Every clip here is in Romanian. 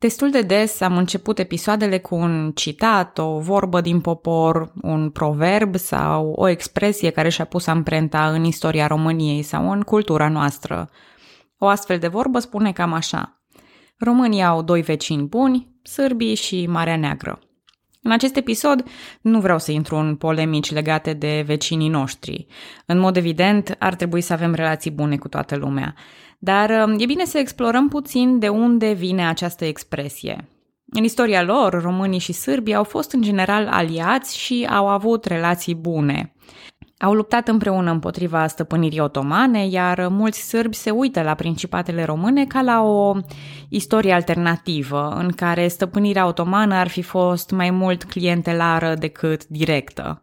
Destul de des am început episoadele cu un citat, o vorbă din popor, un proverb sau o expresie care și-a pus amprenta în istoria României sau în cultura noastră. O astfel de vorbă spune cam așa. România au doi vecini buni, sârbii și Marea Neagră. În acest episod nu vreau să intru în polemici legate de vecinii noștri. În mod evident, ar trebui să avem relații bune cu toată lumea. Dar um, e bine să explorăm puțin de unde vine această expresie. În istoria lor, românii și sârbii au fost în general aliați și au avut relații bune. Au luptat împreună împotriva stăpânirii otomane, iar mulți sârbi se uită la principatele române ca la o istorie alternativă, în care stăpânirea otomană ar fi fost mai mult clientelară decât directă.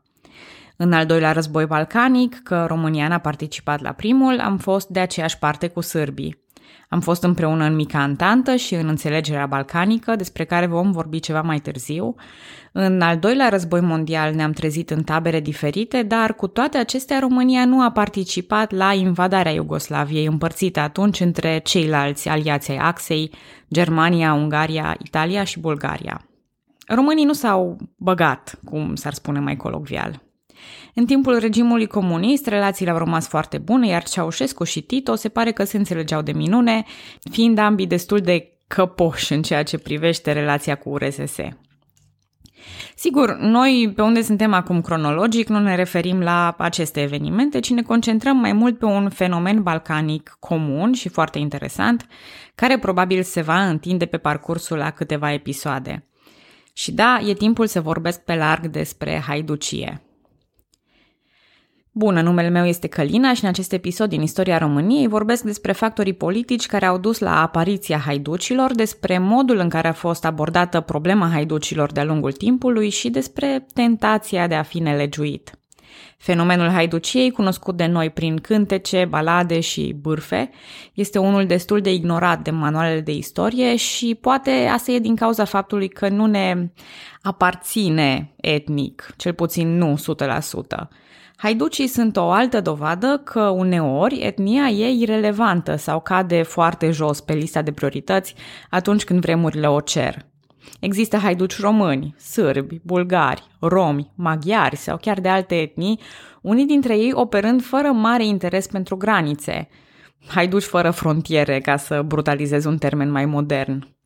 În al doilea război balcanic, că România n-a participat la primul, am fost de aceeași parte cu sârbii. Am fost împreună în Mica Antantă și în înțelegerea balcanică, despre care vom vorbi ceva mai târziu. În al doilea război mondial ne-am trezit în tabere diferite, dar cu toate acestea România nu a participat la invadarea Iugoslaviei, împărțită atunci între ceilalți aliații ai Axei, Germania, Ungaria, Italia și Bulgaria. Românii nu s-au băgat, cum s-ar spune mai colocvial. În timpul regimului comunist, relațiile au rămas foarte bune, iar Ceaușescu și Tito se pare că se înțelegeau de minune, fiind ambii destul de căpoși în ceea ce privește relația cu URSS. Sigur, noi pe unde suntem acum cronologic nu ne referim la aceste evenimente, ci ne concentrăm mai mult pe un fenomen balcanic comun și foarte interesant, care probabil se va întinde pe parcursul a câteva episoade. Și da, e timpul să vorbesc pe larg despre haiducie. Bună, numele meu este Călina și în acest episod din Istoria României vorbesc despre factorii politici care au dus la apariția haiducilor, despre modul în care a fost abordată problema haiducilor de-a lungul timpului și despre tentația de a fi nelegiuit. Fenomenul haiduciei, cunoscut de noi prin cântece, balade și bârfe, este unul destul de ignorat de manualele de istorie și poate asta e din cauza faptului că nu ne aparține etnic, cel puțin nu 100%. Haiducii sunt o altă dovadă că uneori etnia e irelevantă sau cade foarte jos pe lista de priorități atunci când vremurile o cer. Există haiduci români, sârbi, bulgari, romi, maghiari sau chiar de alte etnii, unii dintre ei operând fără mare interes pentru granițe. Haiduci fără frontiere, ca să brutalizez un termen mai modern.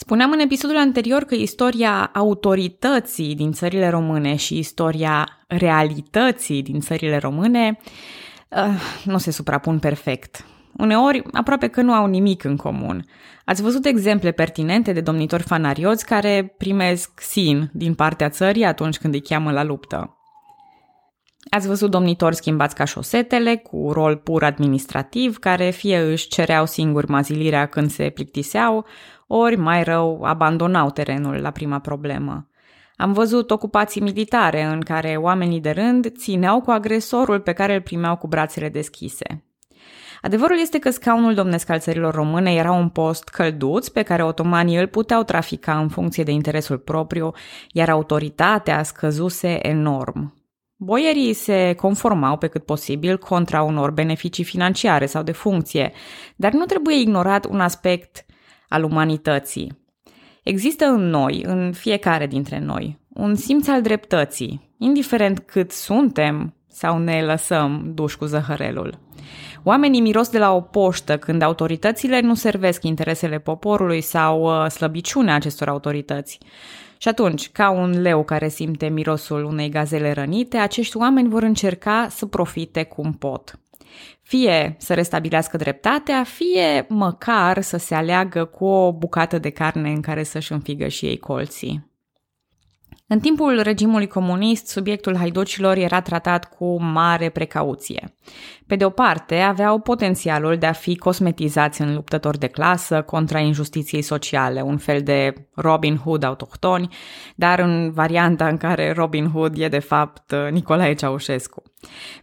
Spuneam în episodul anterior că istoria autorității din țările române și istoria realității din țările române uh, nu se suprapun perfect. Uneori, aproape că nu au nimic în comun. Ați văzut exemple pertinente de domnitori fanarioți care primesc sin din partea țării atunci când îi cheamă la luptă. Ați văzut domnitori schimbați ca șosetele, cu rol pur administrativ, care fie își cereau singuri mazilirea când se plictiseau, ori mai rău abandonau terenul la prima problemă. Am văzut ocupații militare în care oamenii de rând țineau cu agresorul pe care îl primeau cu brațele deschise. Adevărul este că scaunul domnesc al țărilor române era un post călduț pe care otomanii îl puteau trafica în funcție de interesul propriu, iar autoritatea scăzuse enorm. Boierii se conformau pe cât posibil contra unor beneficii financiare sau de funcție, dar nu trebuie ignorat un aspect al umanității. Există în noi, în fiecare dintre noi, un simț al dreptății, indiferent cât suntem sau ne lăsăm duși cu zăhărelul. Oamenii miros de la o poștă când autoritățile nu servesc interesele poporului sau uh, slăbiciunea acestor autorități. Și atunci, ca un leu care simte mirosul unei gazele rănite, acești oameni vor încerca să profite cum pot. Fie să restabilească dreptatea, fie măcar să se aleagă cu o bucată de carne în care să-și înfigă și ei colții. În timpul regimului comunist, subiectul haidocilor era tratat cu mare precauție. Pe de o parte, aveau potențialul de a fi cosmetizați în luptători de clasă contra injustiției sociale, un fel de Robin Hood autohtoni, dar în varianta în care Robin Hood e de fapt Nicolae Ceaușescu.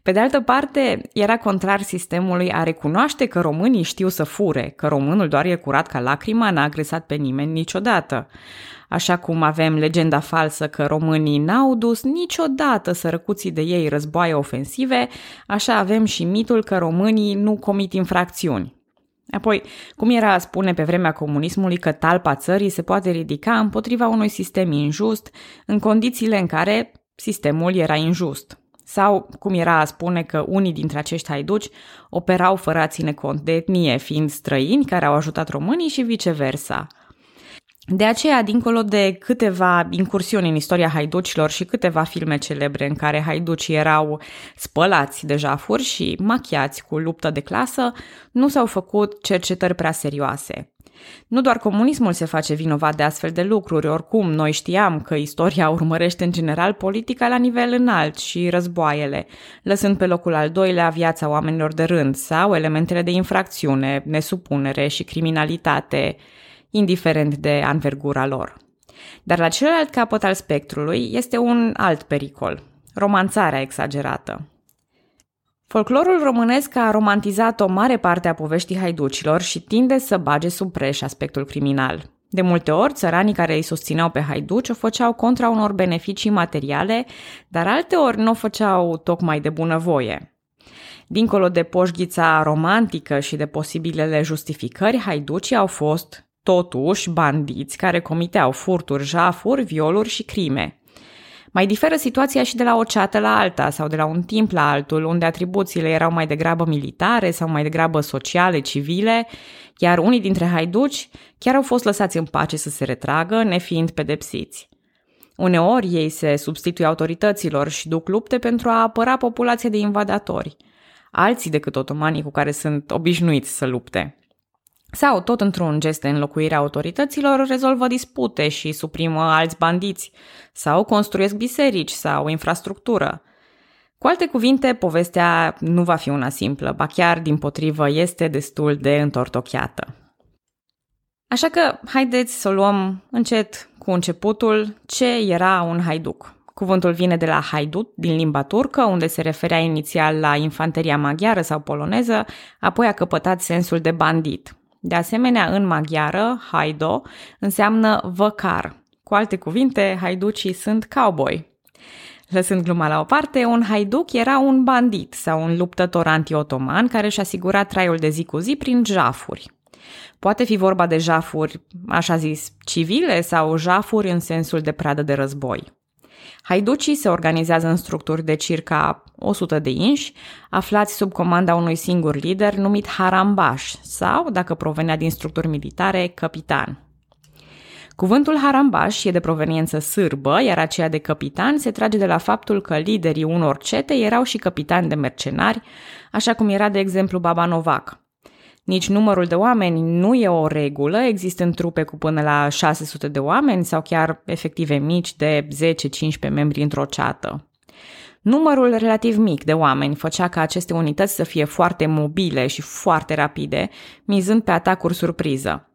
Pe de altă parte, era contrar sistemului a recunoaște că românii știu să fure, că românul doar e curat ca lacrima, n-a agresat pe nimeni niciodată. Așa cum avem legenda falsă că românii n-au dus niciodată sărăcuții de ei războaie ofensive, așa avem și mitul că românii nu comit infracțiuni. Apoi, cum era a spune pe vremea comunismului că talpa țării se poate ridica împotriva unui sistem injust în condițiile în care sistemul era injust? Sau cum era a spune că unii dintre acești haiduci operau fără a ține cont de etnie, fiind străini care au ajutat românii și viceversa – de aceea, dincolo de câteva incursiuni în istoria haiducilor și câteva filme celebre în care haiducii erau spălați de jafuri și machiați cu luptă de clasă, nu s-au făcut cercetări prea serioase. Nu doar comunismul se face vinovat de astfel de lucruri, oricum noi știam că istoria urmărește în general politica la nivel înalt și războaiele, lăsând pe locul al doilea viața oamenilor de rând sau elementele de infracțiune, nesupunere și criminalitate, indiferent de anvergura lor. Dar la celălalt capăt al spectrului este un alt pericol, romanțarea exagerată. Folclorul românesc a romantizat o mare parte a poveștii haiducilor și tinde să bage sub preș aspectul criminal. De multe ori, țăranii care îi susțineau pe haiduci o făceau contra unor beneficii materiale, dar alte ori nu o făceau tocmai de bunăvoie. Dincolo de poșghița romantică și de posibilele justificări, haiducii au fost, totuși bandiți care comiteau furturi, jafuri, violuri și crime. Mai diferă situația și de la o ceată la alta sau de la un timp la altul, unde atribuțiile erau mai degrabă militare sau mai degrabă sociale, civile, iar unii dintre haiduci chiar au fost lăsați în pace să se retragă, nefiind pedepsiți. Uneori ei se substituie autorităților și duc lupte pentru a apăra populația de invadatori, alții decât otomanii cu care sunt obișnuiți să lupte. Sau, tot într-un gest de înlocuire a autorităților, rezolvă dispute și suprimă alți bandiți, sau construiesc biserici sau infrastructură. Cu alte cuvinte, povestea nu va fi una simplă, ba chiar, din potrivă, este destul de întortocheată. Așa că, haideți să o luăm încet cu începutul ce era un haiduc. Cuvântul vine de la haidut, din limba turcă, unde se referea inițial la infanteria maghiară sau poloneză, apoi a căpătat sensul de bandit. De asemenea, în maghiară, haido înseamnă văcar. Cu alte cuvinte, haiducii sunt cowboy. Lăsând gluma la o parte, un haiduc era un bandit sau un luptător anti-otoman care își asigura traiul de zi cu zi prin jafuri. Poate fi vorba de jafuri, așa zis, civile sau jafuri în sensul de pradă de război. Haiducii se organizează în structuri de circa 100 de inși, aflați sub comanda unui singur lider numit Harambaș sau, dacă provenea din structuri militare, capitan. Cuvântul harambaș e de proveniență sârbă, iar aceea de capitan se trage de la faptul că liderii unor cete erau și capitani de mercenari, așa cum era de exemplu Baba Novac. Nici numărul de oameni nu e o regulă, există trupe cu până la 600 de oameni sau chiar efective mici de 10-15 membri într-o ceată. Numărul relativ mic de oameni făcea ca aceste unități să fie foarte mobile și foarte rapide, mizând pe atacuri surpriză.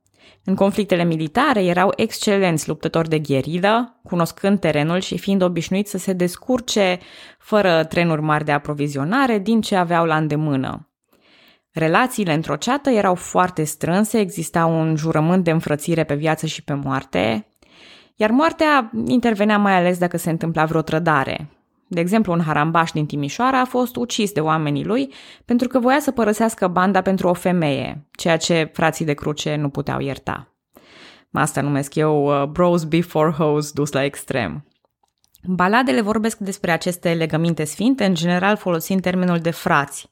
În conflictele militare erau excelenți luptători de gherilă, cunoscând terenul și fiind obișnuiți să se descurce fără trenuri mari de aprovizionare din ce aveau la îndemână. Relațiile într-o ceată erau foarte strânse, exista un jurământ de înfrățire pe viață și pe moarte, iar moartea intervenea mai ales dacă se întâmpla vreo trădare. De exemplu, un harambaș din Timișoara a fost ucis de oamenii lui pentru că voia să părăsească banda pentru o femeie, ceea ce frații de cruce nu puteau ierta. Asta numesc eu uh, bros before hoes dus la extrem. Baladele vorbesc despre aceste legăminte sfinte, în general folosind termenul de frați,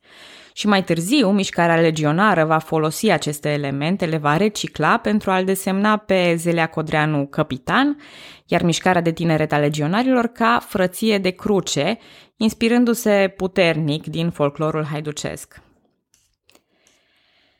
și mai târziu, mișcarea legionară va folosi aceste elemente, le va recicla pentru a-l desemna pe Zelea Codreanu capitan, iar mișcarea de tineret a legionarilor ca frăție de cruce, inspirându-se puternic din folclorul haiducesc.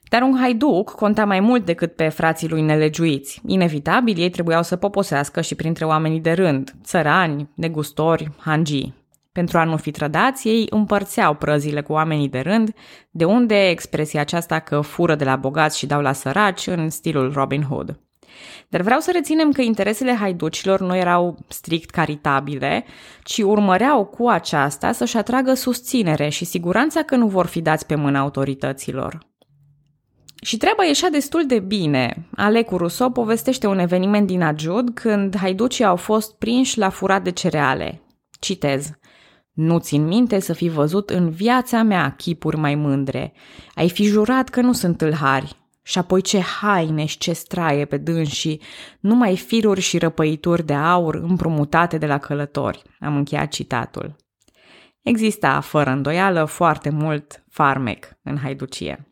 Dar un haiduc conta mai mult decât pe frații lui nelegiuiți. Inevitabil, ei trebuiau să poposească și printre oamenii de rând, țărani, negustori, hangii. Pentru a nu fi trădați, ei împărțeau prăzile cu oamenii de rând, de unde expresia aceasta că fură de la bogați și dau la săraci în stilul Robin Hood. Dar vreau să reținem că interesele haiducilor nu erau strict caritabile, ci urmăreau cu aceasta să-și atragă susținere și siguranța că nu vor fi dați pe mâna autorităților. Și treaba ieșea destul de bine. Alecu Rousseau povestește un eveniment din Ajud când haiducii au fost prinși la furat de cereale. Citez. Nu țin minte să fi văzut în viața mea chipuri mai mândre. Ai fi jurat că nu sunt tâlhari. Și apoi ce haine și ce straie pe dânsii, numai firuri și răpăituri de aur împrumutate de la călători. Am încheiat citatul. Exista, fără îndoială, foarte mult farmec în haiducie.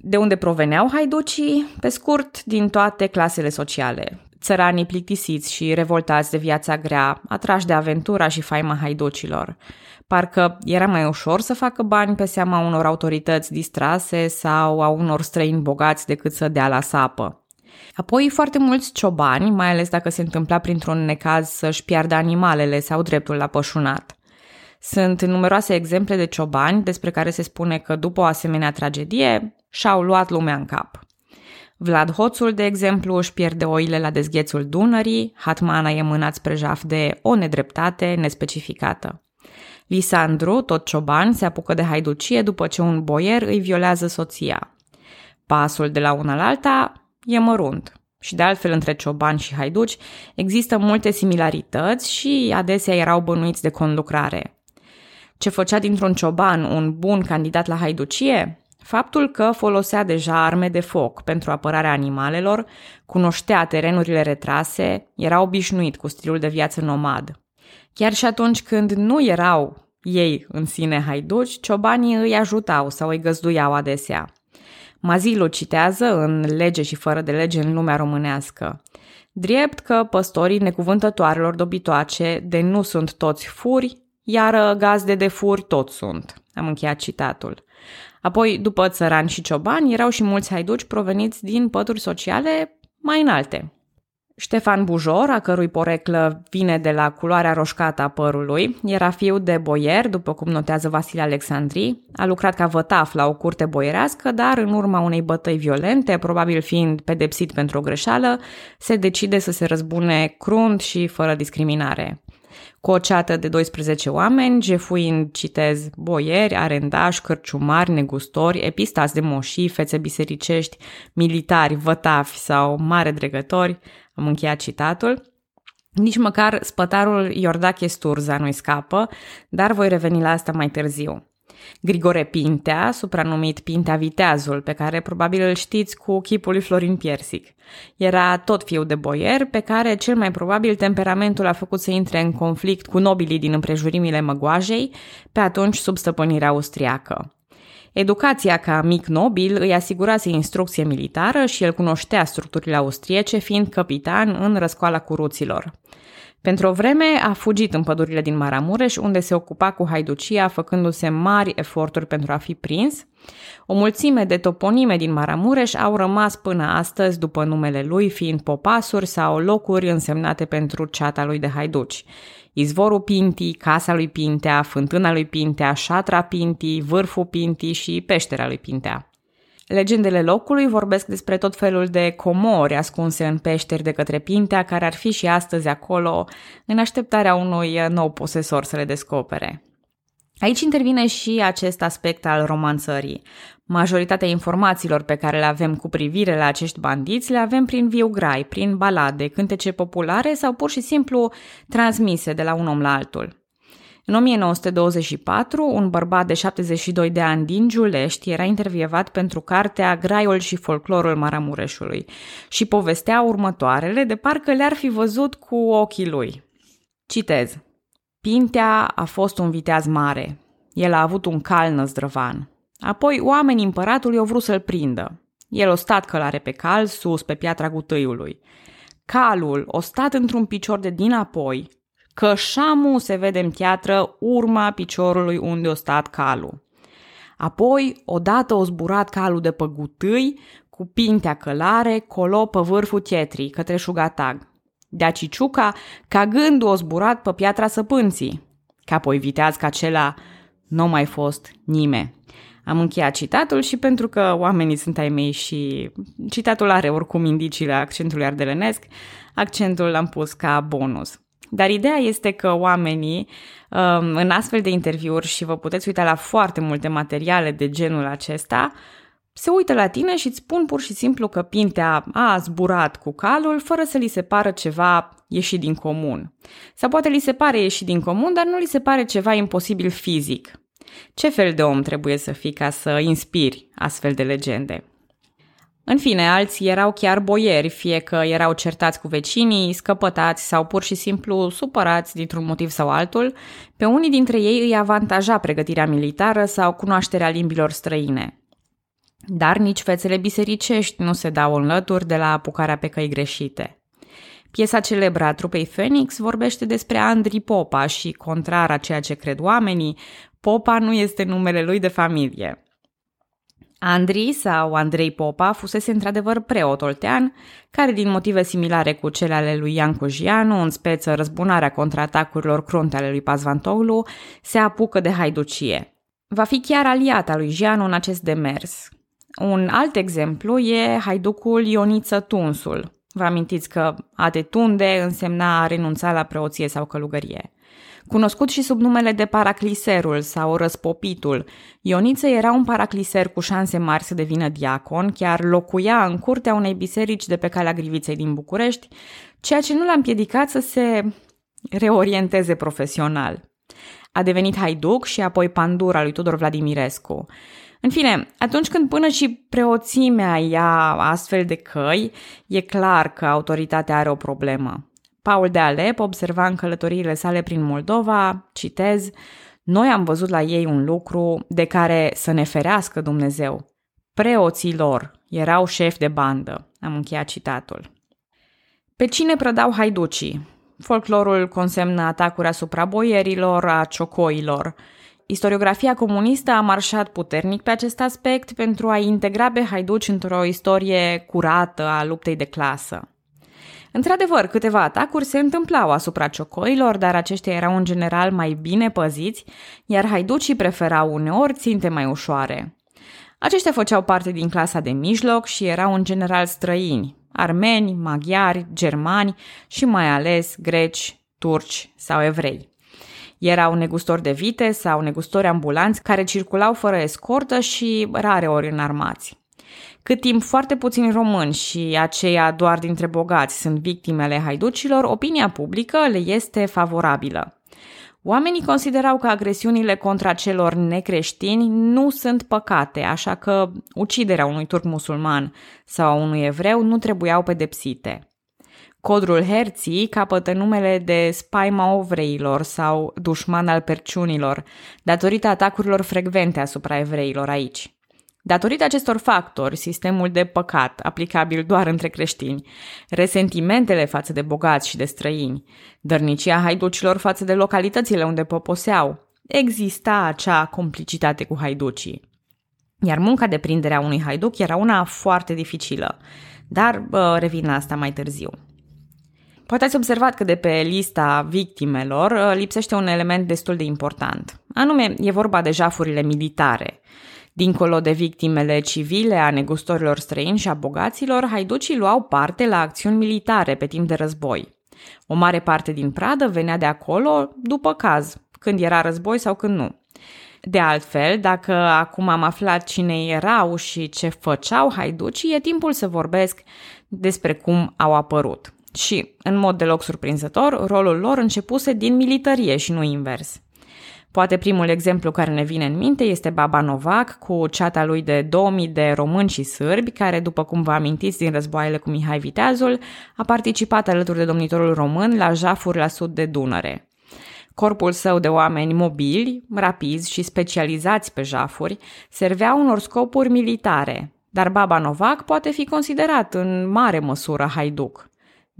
De unde proveneau haiducii? Pe scurt, din toate clasele sociale. Țăranii plictisiți și revoltați de viața grea, atrași de aventura și faima haiducilor. Parcă era mai ușor să facă bani pe seama unor autorități distrase sau a unor străini bogați decât să dea la sapă. Apoi foarte mulți ciobani, mai ales dacă se întâmpla printr-un necaz să-și piardă animalele sau dreptul la pășunat. Sunt numeroase exemple de ciobani despre care se spune că după o asemenea tragedie și-au luat lumea în cap. Vlad Hoțul, de exemplu, își pierde oile la dezghețul Dunării, Hatmana e mânat spre jaf de o nedreptate nespecificată. Lisandru, tot cioban, se apucă de haiducie după ce un boier îi violează soția. Pasul de la una la alta e mărunt. Și de altfel, între ciobani și haiduci există multe similarități și adesea erau bănuiți de conlucrare. Ce făcea dintr-un cioban un bun candidat la haiducie? Faptul că folosea deja arme de foc pentru apărarea animalelor, cunoștea terenurile retrase, era obișnuit cu stilul de viață nomad. Chiar și atunci când nu erau ei în sine haiduci, ciobanii îi ajutau sau îi găzduiau adesea. Mazilu citează în Lege și fără de lege în lumea românească. Drept că păstorii necuvântătoarelor dobitoace de nu sunt toți furi, iar gazde de furi tot sunt. Am încheiat citatul. Apoi, după țărani și ciobani, erau și mulți haiduci proveniți din pături sociale mai înalte. Ștefan Bujor, a cărui poreclă vine de la culoarea roșcată a părului, era fiu de boier, după cum notează Vasile Alexandri, a lucrat ca vătaf la o curte boierească, dar în urma unei bătăi violente, probabil fiind pedepsit pentru o greșeală, se decide să se răzbune crunt și fără discriminare cu o ceată de 12 oameni, jefuind, citez, boieri, arendași, cărciumari, negustori, epistați de moșii, fețe bisericești, militari, vătafi sau mare dregători, am încheiat citatul, nici măcar spătarul Iordache Sturza nu-i scapă, dar voi reveni la asta mai târziu. Grigore Pintea, supranumit Pintea Viteazul, pe care probabil îl știți cu chipul lui Florin Piersic. Era tot fiu de boier, pe care cel mai probabil temperamentul a făcut să intre în conflict cu nobilii din împrejurimile măgoajei, pe atunci sub stăpânirea austriacă. Educația ca mic nobil îi asigurase instrucție militară și el cunoștea structurile austriece, fiind capitan în răscoala curuților. Pentru o vreme a fugit în pădurile din Maramureș, unde se ocupa cu haiducia, făcându-se mari eforturi pentru a fi prins. O mulțime de toponime din Maramureș au rămas până astăzi după numele lui, fiind popasuri sau locuri însemnate pentru ceata lui de haiduci. Izvorul Pinti, Casa lui Pintea, Fântâna lui Pintea, Șatra Pinti, Vârful Pinti și Peștera lui Pintea. Legendele locului vorbesc despre tot felul de comori ascunse în peșteri de către Pintea, care ar fi și astăzi acolo, în așteptarea unui nou posesor să le descopere. Aici intervine și acest aspect al romanțării. Majoritatea informațiilor pe care le avem cu privire la acești bandiți le avem prin viu grai, prin balade, cântece populare sau pur și simplu transmise de la un om la altul. În 1924, un bărbat de 72 de ani din Giulești era intervievat pentru cartea Graiul și folclorul Maramureșului și povestea următoarele de parcă le-ar fi văzut cu ochii lui. Citez. Pintea a fost un viteaz mare. El a avut un cal năzdrăvan. Apoi oamenii împăratului au vrut să-l prindă. El o stat călare pe cal, sus, pe piatra gutâiului. Calul o stat într-un picior de din apoi, că șamu se vede în teatră urma piciorului unde o stat calul. Apoi, odată o zburat calul de pe gutâi, cu pintea călare, colo pe vârful tietrii, către șugatag. De-a Ciciuca, ca gândul o zburat pe piatra săpânții. Ca apoi viteaz ca acela nu mai fost nimeni. Am încheiat citatul și pentru că oamenii sunt ai mei și citatul are oricum indiciile accentului ardelenesc, accentul l-am pus ca bonus. Dar ideea este că oamenii um, în astfel de interviuri și vă puteți uita la foarte multe materiale de genul acesta, se uită la tine și îți spun pur și simplu că Pintea a zburat cu calul fără să li se pară ceva ieșit din comun. Sau poate li se pare ieșit din comun, dar nu li se pare ceva imposibil fizic. Ce fel de om trebuie să fii ca să inspiri astfel de legende? În fine, alții erau chiar boieri, fie că erau certați cu vecinii, scăpătați sau pur și simplu supărați dintr-un motiv sau altul, pe unii dintre ei îi avantaja pregătirea militară sau cunoașterea limbilor străine. Dar nici fețele bisericești nu se dau înlături de la apucarea pe căi greșite. Piesa celebră a trupei Phoenix vorbește despre Andri Popa și, contrar a ceea ce cred oamenii, Popa nu este numele lui de familie. Andri sau Andrei Popa fusese într-adevăr preot oltean, care din motive similare cu cele ale lui Ian Cujianu, în speță răzbunarea contra atacurilor crunte ale lui Pazvantoglu, se apucă de haiducie. Va fi chiar aliata lui Jianu în acest demers. Un alt exemplu e haiducul Ioniță Tunsul. Vă amintiți că a te tunde însemna a renunța la preoție sau călugărie. Cunoscut și sub numele de paracliserul sau răspopitul, Ioniță era un paracliser cu șanse mari să devină diacon, chiar locuia în curtea unei biserici de pe calea Griviței din București, ceea ce nu l-a împiedicat să se reorienteze profesional. A devenit haiduc și apoi pandura lui Tudor Vladimirescu. În fine, atunci când până și preoțimea ia astfel de căi, e clar că autoritatea are o problemă. Paul de Alep observa în călătoriile sale prin Moldova, citez, Noi am văzut la ei un lucru de care să ne ferească Dumnezeu. Preoții lor erau șefi de bandă. Am încheiat citatul. Pe cine prădau haiducii? Folclorul consemnă atacuri asupra boierilor, a ciocoilor. Istoriografia comunistă a marșat puternic pe acest aspect pentru a integra pe haiduci într-o istorie curată a luptei de clasă. Într-adevăr, câteva atacuri se întâmplau asupra ciocoilor, dar aceștia erau în general mai bine păziți, iar haiducii preferau uneori ținte mai ușoare. Aceștia făceau parte din clasa de mijloc și erau în general străini, armeni, maghiari, germani și mai ales greci, turci sau evrei. Erau negustori de vite sau negustori ambulanți care circulau fără escortă și rare ori înarmați. Cât timp foarte puțini români și aceia doar dintre bogați sunt victimele haiducilor, opinia publică le este favorabilă. Oamenii considerau că agresiunile contra celor necreștini nu sunt păcate, așa că uciderea unui turc musulman sau a unui evreu nu trebuiau pedepsite. Codrul Herții capătă numele de spaima ovreilor sau dușman al perciunilor, datorită atacurilor frecvente asupra evreilor aici. Datorită acestor factori, sistemul de păcat, aplicabil doar între creștini, resentimentele față de bogați și de străini, dărnicia haiducilor față de localitățile unde poposeau, exista acea complicitate cu haiducii. Iar munca de prindere a unui haiduc era una foarte dificilă, dar bă, revin la asta mai târziu. Poate ați observat că de pe lista victimelor lipsește un element destul de important. Anume, e vorba de jafurile militare – Dincolo de victimele civile a negustorilor străini și a bogaților, haiducii luau parte la acțiuni militare pe timp de război. O mare parte din pradă venea de acolo după caz, când era război sau când nu. De altfel, dacă acum am aflat cine erau și ce făceau haiducii, e timpul să vorbesc despre cum au apărut. Și, în mod deloc surprinzător, rolul lor începuse din militarie și nu invers. Poate primul exemplu care ne vine în minte este Baba Novac cu ceata lui de 2000 de români și sârbi, care, după cum vă amintiți din războaiele cu Mihai Viteazul, a participat alături de domnitorul român la jafuri la sud de Dunăre. Corpul său de oameni mobili, rapizi și specializați pe jafuri servea unor scopuri militare, dar Baba Novac poate fi considerat în mare măsură haiduc.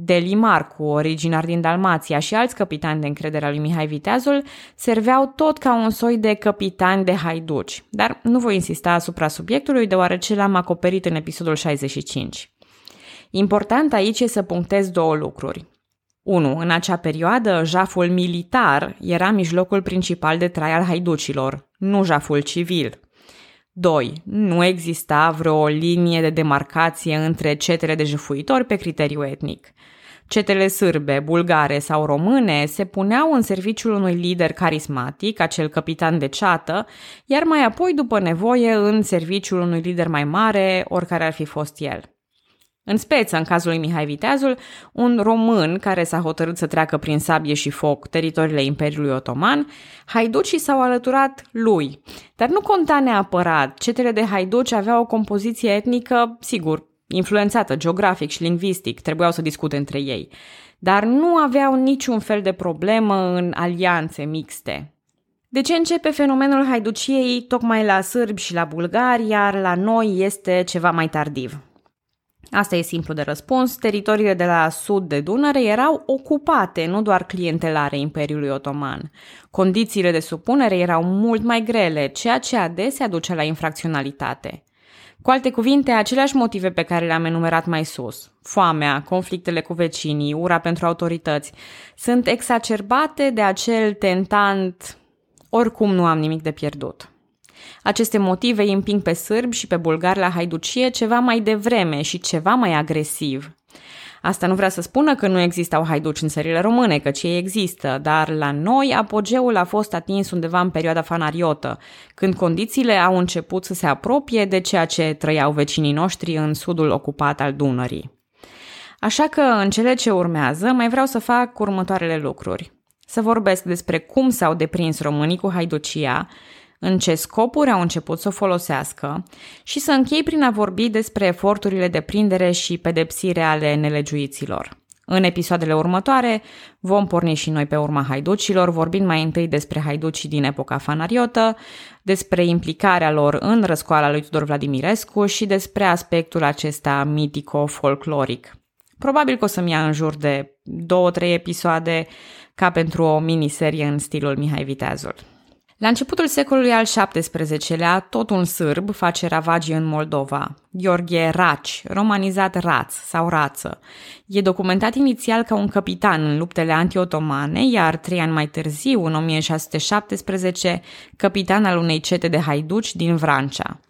Deli Marcu, originar din Dalmația, și alți capitani de încredere al lui Mihai Viteazul serveau tot ca un soi de capitani de haiduci, dar nu voi insista asupra subiectului deoarece l-am acoperit în episodul 65. Important aici e să punctez două lucruri. 1. În acea perioadă, jaful militar era mijlocul principal de trai al haiducilor, nu jaful civil. 2. Nu exista vreo linie de demarcație între cetele de jefuitori pe criteriu etnic. Cetele sârbe, bulgare sau române se puneau în serviciul unui lider carismatic, acel capitan de ceată, iar mai apoi, după nevoie, în serviciul unui lider mai mare, oricare ar fi fost el. În speță, în cazul lui Mihai Viteazul, un român care s-a hotărât să treacă prin sabie și foc teritoriile Imperiului Otoman, haiducii s-au alăturat lui. Dar nu conta neapărat, cetele de haiduci aveau o compoziție etnică, sigur, influențată geografic și lingvistic, trebuiau să discute între ei, dar nu aveau niciun fel de problemă în alianțe mixte. De ce începe fenomenul haiduciei tocmai la sârbi și la bulgari, iar la noi este ceva mai tardiv? Asta e simplu de răspuns. Teritoriile de la sud de Dunăre erau ocupate, nu doar clientelare Imperiului Otoman. Condițiile de supunere erau mult mai grele, ceea ce adesea duce la infracționalitate. Cu alte cuvinte, aceleași motive pe care le-am enumerat mai sus, foamea, conflictele cu vecinii, ura pentru autorități, sunt exacerbate de acel tentant oricum nu am nimic de pierdut. Aceste motive îi împing pe sârbi și pe bulgari la haiducie ceva mai devreme și ceva mai agresiv. Asta nu vrea să spună că nu existau haiduci în țările române, că ei există, dar la noi apogeul a fost atins undeva în perioada fanariotă, când condițiile au început să se apropie de ceea ce trăiau vecinii noștri în sudul ocupat al Dunării. Așa că, în cele ce urmează, mai vreau să fac următoarele lucruri. Să vorbesc despre cum s-au deprins românii cu haiducia, în ce scopuri au început să o folosească și să închei prin a vorbi despre eforturile de prindere și pedepsire ale nelegiuiților. În episoadele următoare vom porni și noi pe urma haiducilor, vorbind mai întâi despre haiducii din epoca fanariotă, despre implicarea lor în răscoala lui Tudor Vladimirescu și despre aspectul acesta mitico-folcloric. Probabil că o să-mi ia în jur de două-trei episoade ca pentru o miniserie în stilul Mihai Viteazul. La începutul secolului al XVII-lea, tot un sârb face ravagii în Moldova. Gheorghe Raci, romanizat Raț sau Rață. E documentat inițial ca un capitan în luptele anti-otomane, iar trei ani mai târziu, în 1617, capitan al unei cete de haiduci din Vrancea.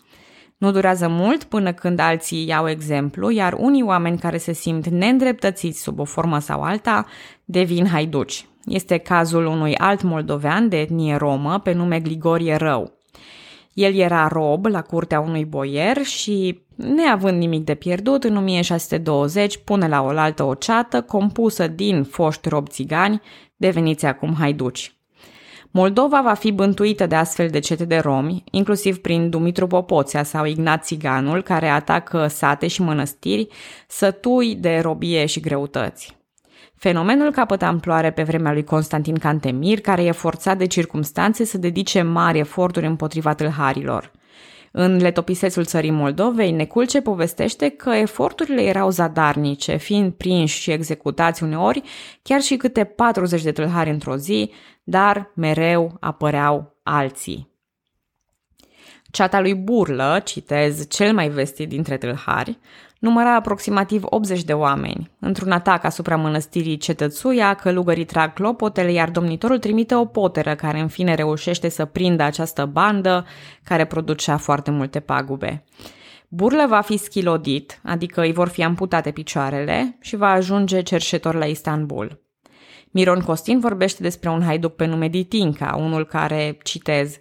Nu durează mult până când alții iau exemplu, iar unii oameni care se simt neîndreptățiți sub o formă sau alta devin haiduci. Este cazul unui alt moldovean de etnie romă pe nume Grigorie Rău. El era rob la curtea unui boier și, neavând nimic de pierdut, în 1620 pune la oaltă o ceată compusă din foști rob țigani, deveniți acum haiduci. Moldova va fi bântuită de astfel de cete de romi, inclusiv prin Dumitru Popoția sau Ignat Țiganul, care atacă sate și mănăstiri, sătui de robie și greutăți. Fenomenul capătă amploare pe vremea lui Constantin Cantemir, care e forțat de circumstanțe să dedice mari eforturi împotriva tâlharilor. În letopisețul țării Moldovei, Neculce povestește că eforturile erau zadarnice, fiind prinși și executați uneori chiar și câte 40 de tâlhari într-o zi, dar mereu apăreau alții. Ceata lui Burlă, citez, cel mai vestit dintre tâlhari, număra aproximativ 80 de oameni. Într-un atac asupra mănăstirii Cetățuia, călugării trag clopotele, iar domnitorul trimite o poteră care în fine reușește să prindă această bandă care producea foarte multe pagube. Burlă va fi schilodit, adică îi vor fi amputate picioarele și va ajunge cerșetor la Istanbul. Miron Costin vorbește despre un haiduc pe nume Ditinca, unul care, citez,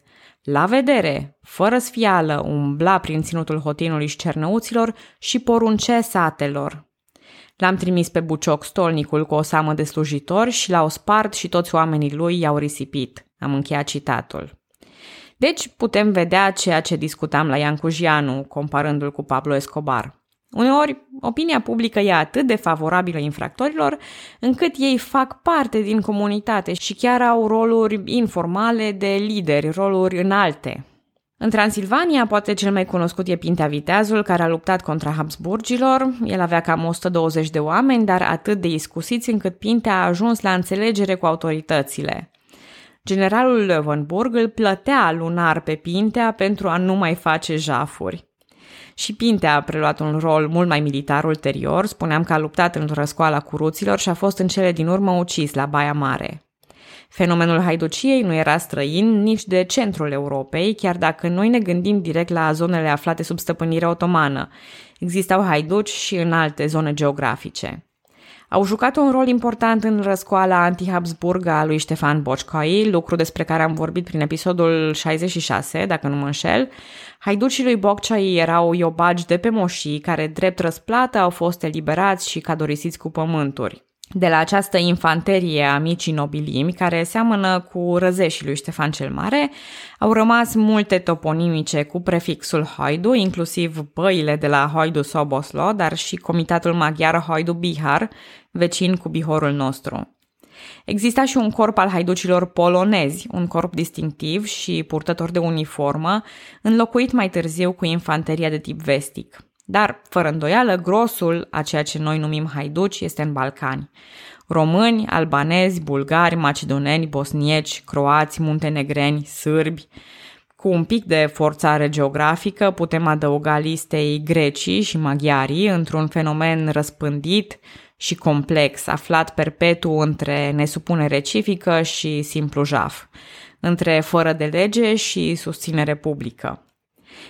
la vedere, fără sfială, umbla prin ținutul hotinului și cernăuților și porunce satelor. L-am trimis pe Bucioc stolnicul cu o samă de slujitori și l-au spart și toți oamenii lui i-au risipit. Am încheiat citatul. Deci putem vedea ceea ce discutam la Ian Cujianu, comparându-l cu Pablo Escobar. Uneori, opinia publică e atât de favorabilă infractorilor, încât ei fac parte din comunitate și chiar au roluri informale de lideri, roluri înalte. În Transilvania, poate cel mai cunoscut e Pintea Viteazul, care a luptat contra Habsburgilor. El avea cam 120 de oameni, dar atât de iscusiți încât Pintea a ajuns la înțelegere cu autoritățile. Generalul Löwenburg îl plătea lunar pe Pintea pentru a nu mai face jafuri. Și Pintea a preluat un rol mult mai militar ulterior, spuneam că a luptat în răscoala curuților și a fost în cele din urmă ucis la Baia Mare. Fenomenul haiduciei nu era străin nici de centrul Europei, chiar dacă noi ne gândim direct la zonele aflate sub stăpânire otomană. Existau haiduci și în alte zone geografice. Au jucat un rol important în răscoala anti-Habsburg a lui Ștefan Boccai, lucru despre care am vorbit prin episodul 66, dacă nu mă înșel. Haiducii lui Bocciai erau iobagi de pe moșii care, drept răsplată, au fost eliberați și cadorisiți cu pământuri. De la această infanterie a micii nobilimi, care seamănă cu răzeșii lui Ștefan cel Mare, au rămas multe toponimice cu prefixul Hoidu, inclusiv băile de la Hoidu Soboslo, dar și comitatul maghiar Hoidu Bihar, vecin cu Bihorul nostru. Exista și un corp al haiducilor polonezi, un corp distinctiv și purtător de uniformă, înlocuit mai târziu cu infanteria de tip vestic. Dar, fără îndoială, grosul a ceea ce noi numim haiduci este în Balcani. Români, albanezi, bulgari, macedoneni, bosnieci, croați, muntenegreni, sârbi. Cu un pic de forțare geografică putem adăuga listei grecii și maghiarii într-un fenomen răspândit și complex, aflat perpetu între nesupunere civică și simplu jaf, între fără de lege și susținere publică.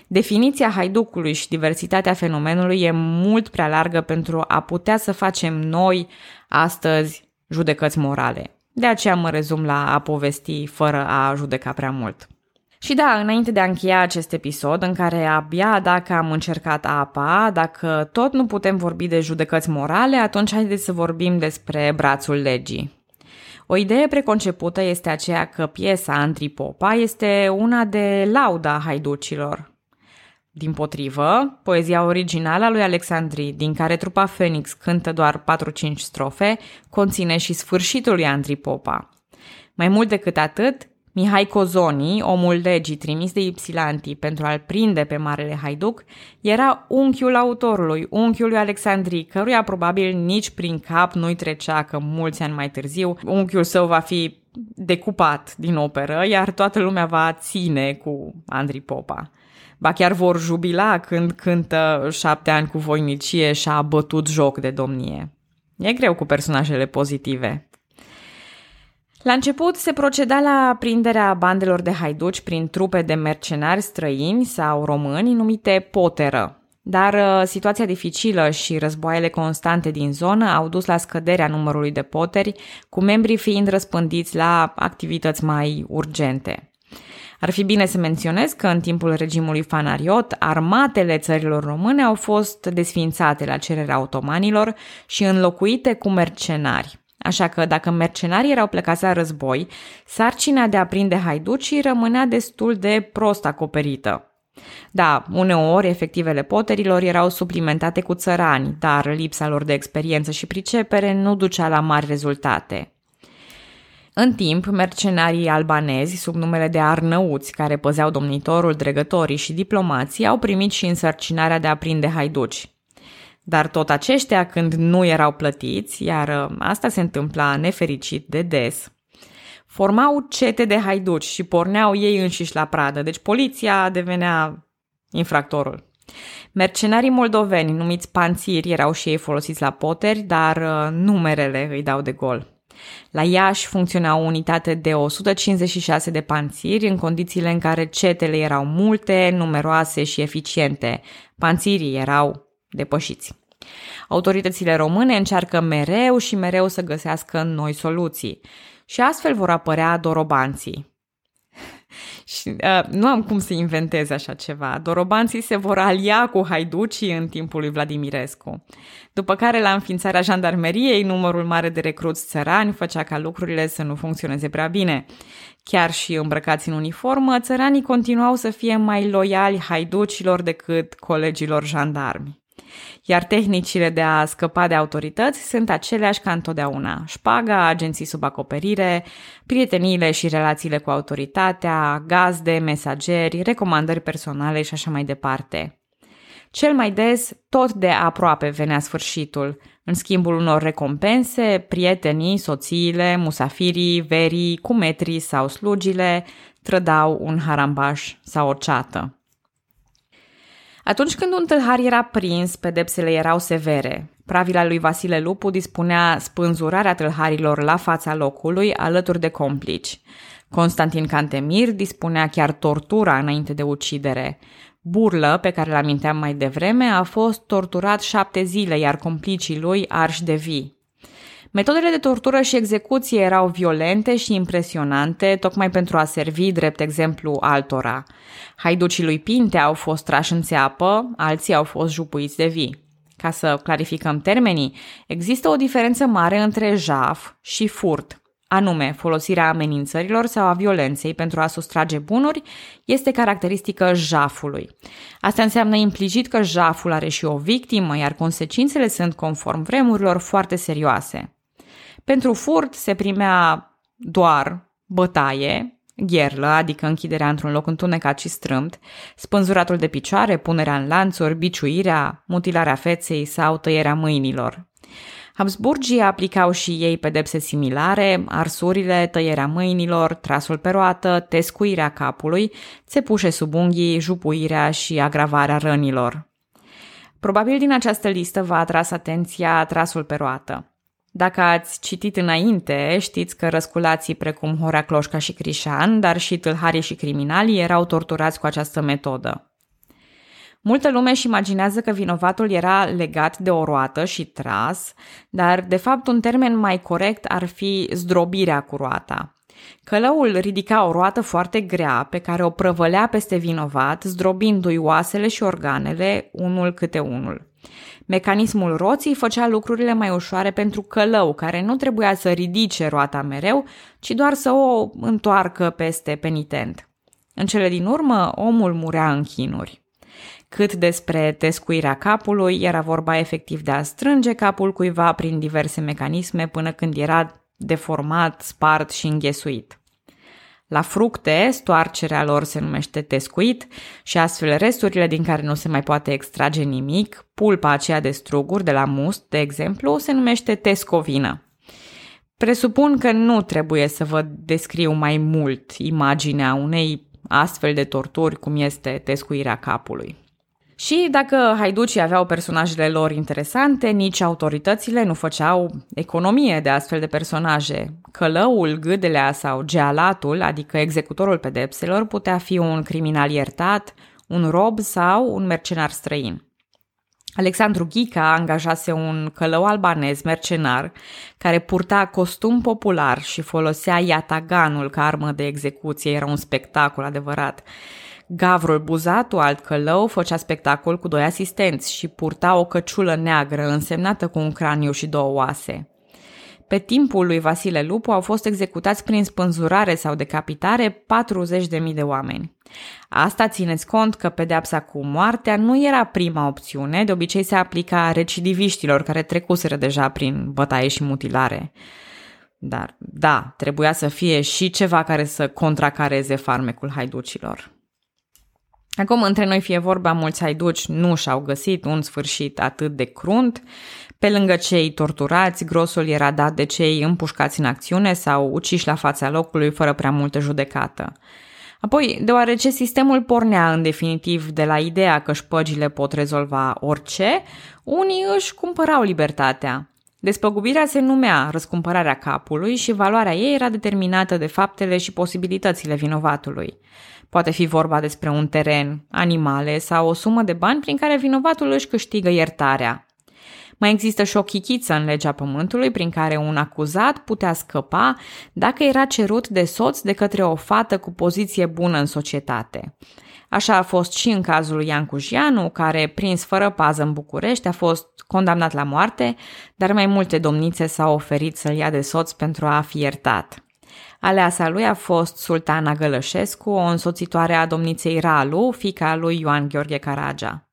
Definiția haiducului și diversitatea fenomenului e mult prea largă pentru a putea să facem noi, astăzi, judecăți morale. De aceea mă rezum la a povesti fără a judeca prea mult. Și da, înainte de a încheia acest episod, în care abia dacă am încercat apa, dacă tot nu putem vorbi de judecăți morale, atunci haideți să vorbim despre brațul legii. O idee preconcepută este aceea că piesa Antripopa este una de lauda haiducilor, din potrivă, poezia originală a lui Alexandri, din care trupa Phoenix cântă doar 4-5 strofe, conține și sfârșitul lui Andri Popa. Mai mult decât atât, Mihai Cozoni, omul legii trimis de Ipsilanti pentru a-l prinde pe Marele Haiduc, era unchiul autorului, unchiul lui Alexandri, căruia probabil nici prin cap nu-i trecea că mulți ani mai târziu unchiul său va fi decupat din operă, iar toată lumea va ține cu Andri Popa ba chiar vor jubila când cântă șapte ani cu voinicie și a bătut joc de domnie. E greu cu personajele pozitive. La început se proceda la prinderea bandelor de haiduci prin trupe de mercenari străini sau români numite poteră, dar uh, situația dificilă și războaiele constante din zonă au dus la scăderea numărului de poteri, cu membrii fiind răspândiți la activități mai urgente. Ar fi bine să menționez că în timpul regimului fanariot, armatele țărilor române au fost desfințate la cererea otomanilor și înlocuite cu mercenari. Așa că dacă mercenarii erau plecați la război, sarcina de a prinde haiducii rămânea destul de prost acoperită. Da, uneori efectivele poterilor erau suplimentate cu țărani, dar lipsa lor de experiență și pricepere nu ducea la mari rezultate. În timp, mercenarii albanezi, sub numele de arnăuți, care păzeau domnitorul, dregătorii și diplomații, au primit și însărcinarea de a prinde haiduci. Dar tot aceștia, când nu erau plătiți, iar ă, asta se întâmpla nefericit de des, formau cete de haiduci și porneau ei înșiși la pradă, deci poliția devenea infractorul. Mercenarii moldoveni, numiți panțiri, erau și ei folosiți la poteri, dar ă, numerele îi dau de gol. La Iași funcționa o unitate de 156 de panțiri în condițiile în care cetele erau multe, numeroase și eficiente. Panțirii erau depășiți. Autoritățile române încearcă mereu și mereu să găsească noi soluții și astfel vor apărea dorobanții. Și uh, nu am cum să inventez așa ceva. Dorobanții se vor alia cu haiducii în timpul lui Vladimirescu. După care, la înființarea jandarmeriei, numărul mare de recruți țărani făcea ca lucrurile să nu funcționeze prea bine. Chiar și îmbrăcați în uniformă, țăranii continuau să fie mai loiali haiducilor decât colegilor jandarmi. Iar tehnicile de a scăpa de autorități sunt aceleași ca întotdeauna. Șpaga, agenții sub acoperire, prieteniile și relațiile cu autoritatea, gazde, mesageri, recomandări personale și așa mai departe. Cel mai des, tot de aproape venea sfârșitul, în schimbul unor recompense, prietenii, soțiile, musafirii, verii, cumetrii sau slugile trădau un harambaș sau o ceată. Atunci când un tâlhar era prins, pedepsele erau severe. Pravila lui Vasile Lupu dispunea spânzurarea tâlharilor la fața locului, alături de complici. Constantin Cantemir dispunea chiar tortura înainte de ucidere. Burlă, pe care l-aminteam mai devreme, a fost torturat șapte zile, iar complicii lui arși de vii. Metodele de tortură și execuție erau violente și impresionante, tocmai pentru a servi drept exemplu altora. Haiducii lui Pinte au fost trași în țeapă, alții au fost jupuiți de vii. Ca să clarificăm termenii, există o diferență mare între jaf și furt. Anume, folosirea amenințărilor sau a violenței pentru a sustrage bunuri este caracteristică jafului. Asta înseamnă implicit că jaful are și o victimă, iar consecințele sunt, conform vremurilor, foarte serioase. Pentru furt se primea doar bătaie, gherlă, adică închiderea într-un loc întunecat și strâmt, spânzuratul de picioare, punerea în lanțuri, biciuirea, mutilarea feței sau tăierea mâinilor. Habsburgii aplicau și ei pedepse similare, arsurile, tăierea mâinilor, trasul pe roată, tescuirea capului, țepușe sub unghii, jupuirea și agravarea rănilor. Probabil din această listă v-a atras atenția trasul pe roată. Dacă ați citit înainte, știți că răsculații precum Horea Cloșca și Crișan, dar și tâlharii și criminalii erau torturați cu această metodă. Multă lume își imaginează că vinovatul era legat de o roată și tras, dar de fapt un termen mai corect ar fi zdrobirea cu roata. Călăul ridica o roată foarte grea pe care o prăvălea peste vinovat, zdrobindu-i oasele și organele unul câte unul. Mecanismul roții făcea lucrurile mai ușoare pentru călău, care nu trebuia să ridice roata mereu, ci doar să o întoarcă peste penitent. În cele din urmă, omul murea în chinuri. Cât despre tescuirea capului, era vorba efectiv de a strânge capul cuiva prin diverse mecanisme până când era deformat, spart și înghesuit. La fructe, stoarcerea lor se numește tescuit și astfel resturile din care nu se mai poate extrage nimic, pulpa aceea de struguri de la must, de exemplu, se numește tescovină. Presupun că nu trebuie să vă descriu mai mult imaginea unei astfel de torturi cum este tescuirea capului. Și dacă haiducii aveau personajele lor interesante, nici autoritățile nu făceau economie de astfel de personaje. Călăul, gâdelea sau gealatul, adică executorul pedepselor, putea fi un criminal iertat, un rob sau un mercenar străin. Alexandru Ghica angajase un călău albanez mercenar care purta costum popular și folosea iataganul ca armă de execuție. Era un spectacol adevărat. Gavrul Buzatu, alt călău, făcea spectacol cu doi asistenți și purta o căciulă neagră însemnată cu un craniu și două oase. Pe timpul lui Vasile Lupu au fost executați prin spânzurare sau decapitare 40.000 de oameni. Asta țineți cont că pedeapsa cu moartea nu era prima opțiune, de obicei se aplica recidiviștilor care trecuseră deja prin bătaie și mutilare. Dar, da, trebuia să fie și ceva care să contracareze farmecul haiducilor. Acum, între noi fie vorba, mulți haiduci nu și-au găsit un sfârșit atât de crunt. Pe lângă cei torturați, grosul era dat de cei împușcați în acțiune sau uciși la fața locului fără prea multă judecată. Apoi, deoarece sistemul pornea în definitiv de la ideea că șpăgile pot rezolva orice, unii își cumpărau libertatea. Despăgubirea se numea răscumpărarea capului și valoarea ei era determinată de faptele și posibilitățile vinovatului. Poate fi vorba despre un teren, animale sau o sumă de bani prin care vinovatul își câștigă iertarea. Mai există și o chichiță în legea pământului prin care un acuzat putea scăpa dacă era cerut de soț de către o fată cu poziție bună în societate. Așa a fost și în cazul lui Ian Cujianu, care, prins fără pază în București, a fost condamnat la moarte, dar mai multe domnițe s-au oferit să-l ia de soț pentru a fi iertat. Aleasa lui a fost sultana Gălășescu, o însoțitoare a domniței Ralu, fica lui Ioan Gheorghe Caragea.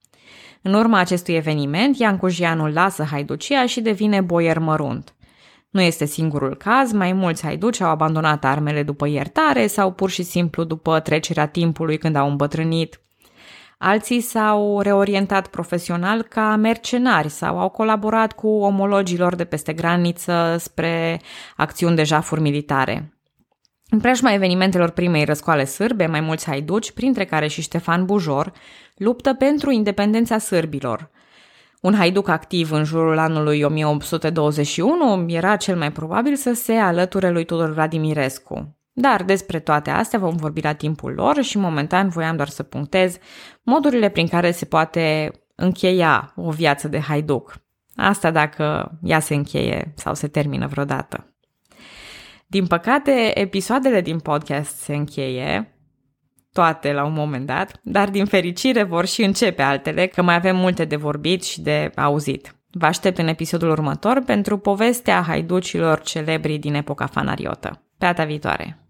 În urma acestui eveniment, Ian Cujianu lasă haiducia și devine boier mărunt. Nu este singurul caz, mai mulți haiduci au abandonat armele după iertare sau pur și simplu după trecerea timpului când au îmbătrânit. Alții s-au reorientat profesional ca mercenari sau au colaborat cu omologilor de peste graniță spre acțiuni de jafuri militare. În preajma evenimentelor primei răscoale sârbe, mai mulți haiduci, printre care și Ștefan Bujor, luptă pentru independența sârbilor. Un haiduc activ în jurul anului 1821 era cel mai probabil să se alăture lui Tudor Vladimirescu. Dar despre toate astea vom vorbi la timpul lor și momentan voiam doar să punctez modurile prin care se poate încheia o viață de haiduc. Asta dacă ea se încheie sau se termină vreodată. Din păcate, episoadele din podcast se încheie, toate la un moment dat, dar din fericire vor și începe altele, că mai avem multe de vorbit și de auzit. Vă aștept în episodul următor pentru povestea haiducilor celebri din epoca fanariotă. Pe data viitoare!